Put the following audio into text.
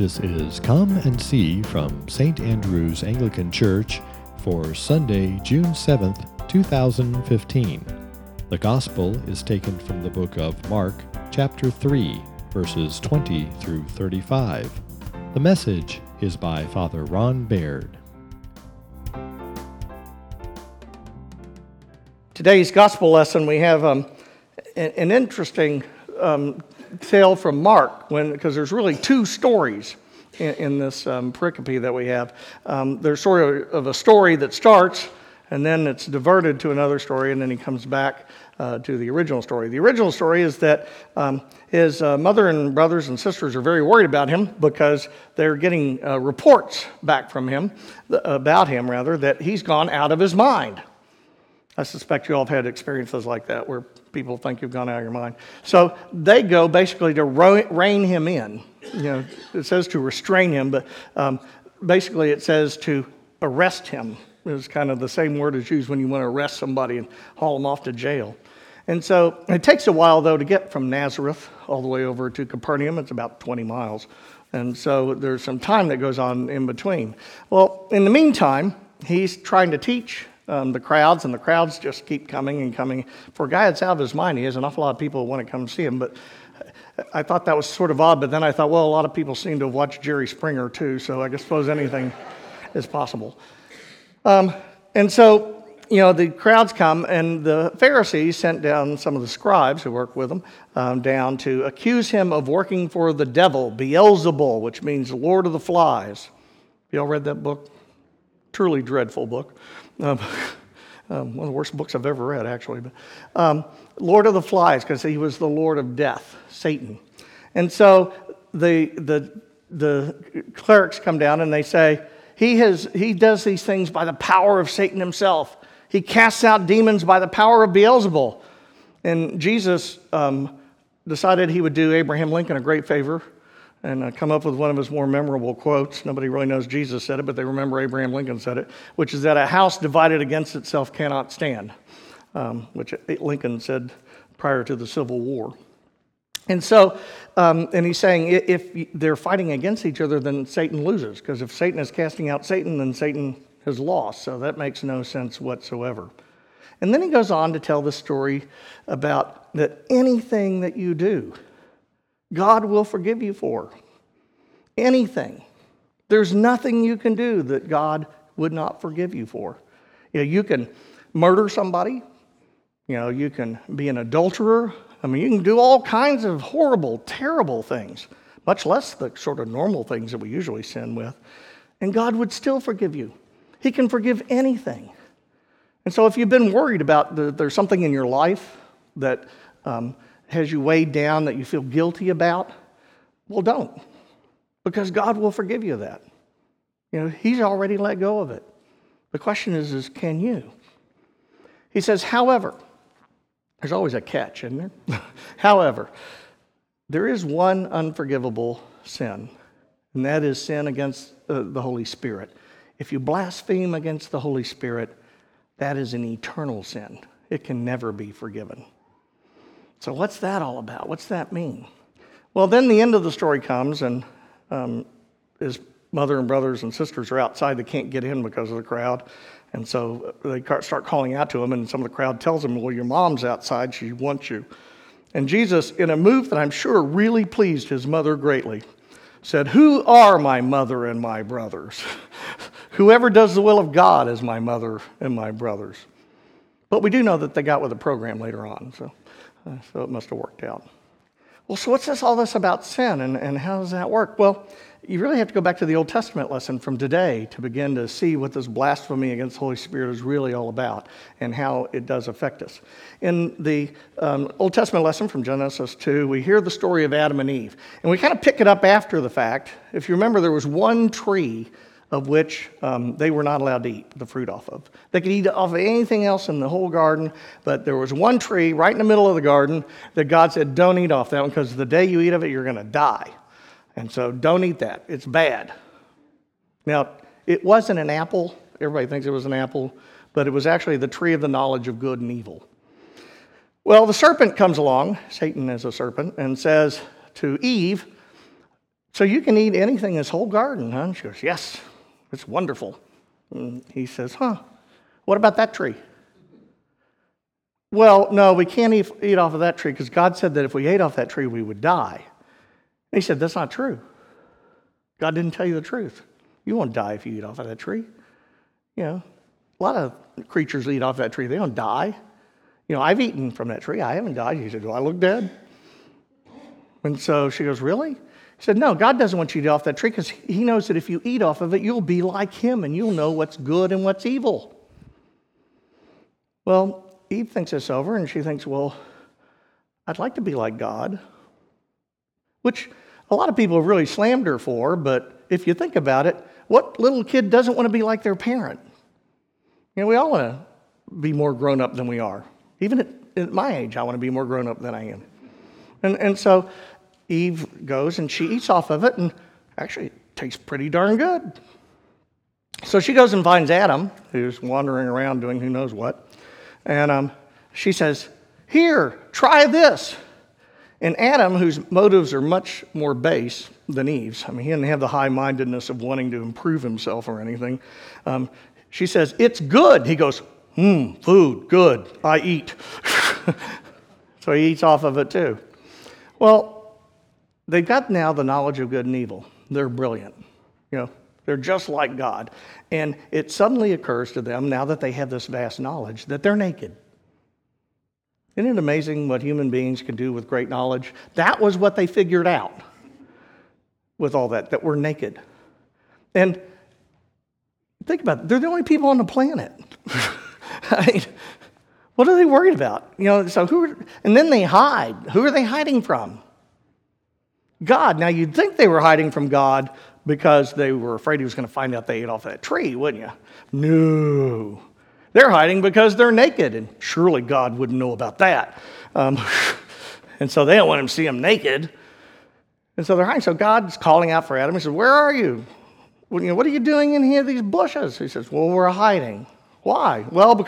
This is Come and See from St. Andrew's Anglican Church for Sunday, June 7th, 2015. The Gospel is taken from the book of Mark, chapter 3, verses 20 through 35. The message is by Father Ron Baird. Today's Gospel lesson, we have um, an interesting um, tale from Mark, when because there's really two stories in, in this um, pericope that we have. Um, there's sort of a story that starts, and then it's diverted to another story, and then he comes back uh, to the original story. The original story is that um, his uh, mother and brothers and sisters are very worried about him because they're getting uh, reports back from him, about him rather, that he's gone out of his mind. I suspect you all have had experiences like that where people think you've gone out of your mind. So they go basically to rein him in. You know, it says to restrain him, but um, basically it says to arrest him. It's kind of the same word as used when you want to arrest somebody and haul them off to jail. And so it takes a while, though, to get from Nazareth all the way over to Capernaum. It's about 20 miles. And so there's some time that goes on in between. Well, in the meantime, he's trying to teach um, the crowds, and the crowds just keep coming and coming. For a guy that's out of his mind, he has an awful lot of people want to come see him. But I thought that was sort of odd, but then I thought, well, a lot of people seem to have watched Jerry Springer too, so I suppose anything is possible. Um, and so, you know, the crowds come, and the Pharisees sent down some of the scribes who work with them um, down to accuse him of working for the devil, Beelzebul, which means Lord of the Flies. Y'all read that book? Truly dreadful book. Um, um, one of the worst books I've ever read, actually. But, um, Lord of the Flies, because he was the Lord of death, Satan. And so the, the, the clerics come down and they say, he, has, he does these things by the power of Satan himself. He casts out demons by the power of Beelzebul. And Jesus um, decided he would do Abraham Lincoln a great favor and uh, come up with one of his more memorable quotes. Nobody really knows Jesus said it, but they remember Abraham Lincoln said it, which is that a house divided against itself cannot stand, um, which Lincoln said prior to the Civil War. And so, um, and he's saying if they're fighting against each other, then Satan loses, because if Satan is casting out Satan, then Satan has lost. So that makes no sense whatsoever. And then he goes on to tell the story about that anything that you do, God will forgive you for. Anything. There's nothing you can do that God would not forgive you for. You know, you can murder somebody, you know, you can be an adulterer. I mean, you can do all kinds of horrible, terrible things, much less the sort of normal things that we usually sin with. And God would still forgive you. He can forgive anything. And so if you've been worried about the, there's something in your life that um, has you weighed down that you feel guilty about, well, don't, because God will forgive you that. You know, He's already let go of it. The question is, is can you? He says, however, there's always a catch, isn't there? however, there is one unforgivable sin, and that is sin against uh, the Holy Spirit. If you blaspheme against the Holy Spirit, that is an eternal sin. It can never be forgiven. So, what's that all about? What's that mean? Well, then the end of the story comes, and um, his mother and brothers and sisters are outside. They can't get in because of the crowd. And so they start calling out to him, and some of the crowd tells him, Well, your mom's outside. She wants you. And Jesus, in a move that I'm sure really pleased his mother greatly, said, Who are my mother and my brothers? Whoever does the will of God is my mother and my brothers. But we do know that they got with the program later on. So so it must have worked out. Well, so what's this all this about sin and, and how does that work? Well, you really have to go back to the Old Testament lesson from today to begin to see what this blasphemy against the Holy Spirit is really all about and how it does affect us. In the um, Old Testament lesson from Genesis 2, we hear the story of Adam and Eve. And we kind of pick it up after the fact. If you remember, there was one tree of which um, they were not allowed to eat the fruit off of. They could eat off of anything else in the whole garden, but there was one tree right in the middle of the garden that God said, Don't eat off that one because the day you eat of it, you're going to die. And so don't eat that. It's bad. Now, it wasn't an apple. Everybody thinks it was an apple, but it was actually the tree of the knowledge of good and evil. Well, the serpent comes along, Satan is a serpent, and says to Eve, So you can eat anything in this whole garden, huh? She goes, Yes, it's wonderful. And he says, Huh, what about that tree? Well, no, we can't eat, off of that tree because God said that if we ate off that tree, we would die. And he said, That's not true. God didn't tell you the truth. You won't die if you eat off of that tree. You know, a lot of creatures eat off that tree, they don't die. You know, I've eaten from that tree. I haven't died. He said, Do I look dead? And so she goes, Really? He said, No, God doesn't want you to eat off that tree because He knows that if you eat off of it, you'll be like Him and you'll know what's good and what's evil. Well, Eve thinks this over and she thinks, Well, I'd like to be like God, which a lot of people really slammed her for, but if you think about it, what little kid doesn't want to be like their parent? You know, we all want to be more grown up than we are. Even at, at my age, I want to be more grown up than I am. And, and so Eve goes and she eats off of it, and actually, it tastes pretty darn good. So she goes and finds Adam, who's wandering around doing who knows what. And um, she says, Here, try this. And Adam, whose motives are much more base than Eve's, I mean, he didn't have the high mindedness of wanting to improve himself or anything. Um, she says, It's good. He goes, Hmm, food, good. I eat. so he eats off of it too. Well, they've got now the knowledge of good and evil. They're brilliant. You know, they're just like God. And it suddenly occurs to them, now that they have this vast knowledge, that they're naked. Isn't it amazing what human beings can do with great knowledge? That was what they figured out with all that, that we're naked. And think about it, they're the only people on the planet. I mean, what are they worried about? You know, so who are, and then they hide. Who are they hiding from? God. Now you'd think they were hiding from God because they were afraid he was going to find out they ate off that tree, wouldn't you? No. They're hiding because they're naked, and surely God wouldn't know about that. Um, and so they don't want him to see them naked. And so they're hiding. So God's calling out for Adam. He says, Where are you? What are you doing in here, these bushes? He says, Well, we're hiding. Why? Well, because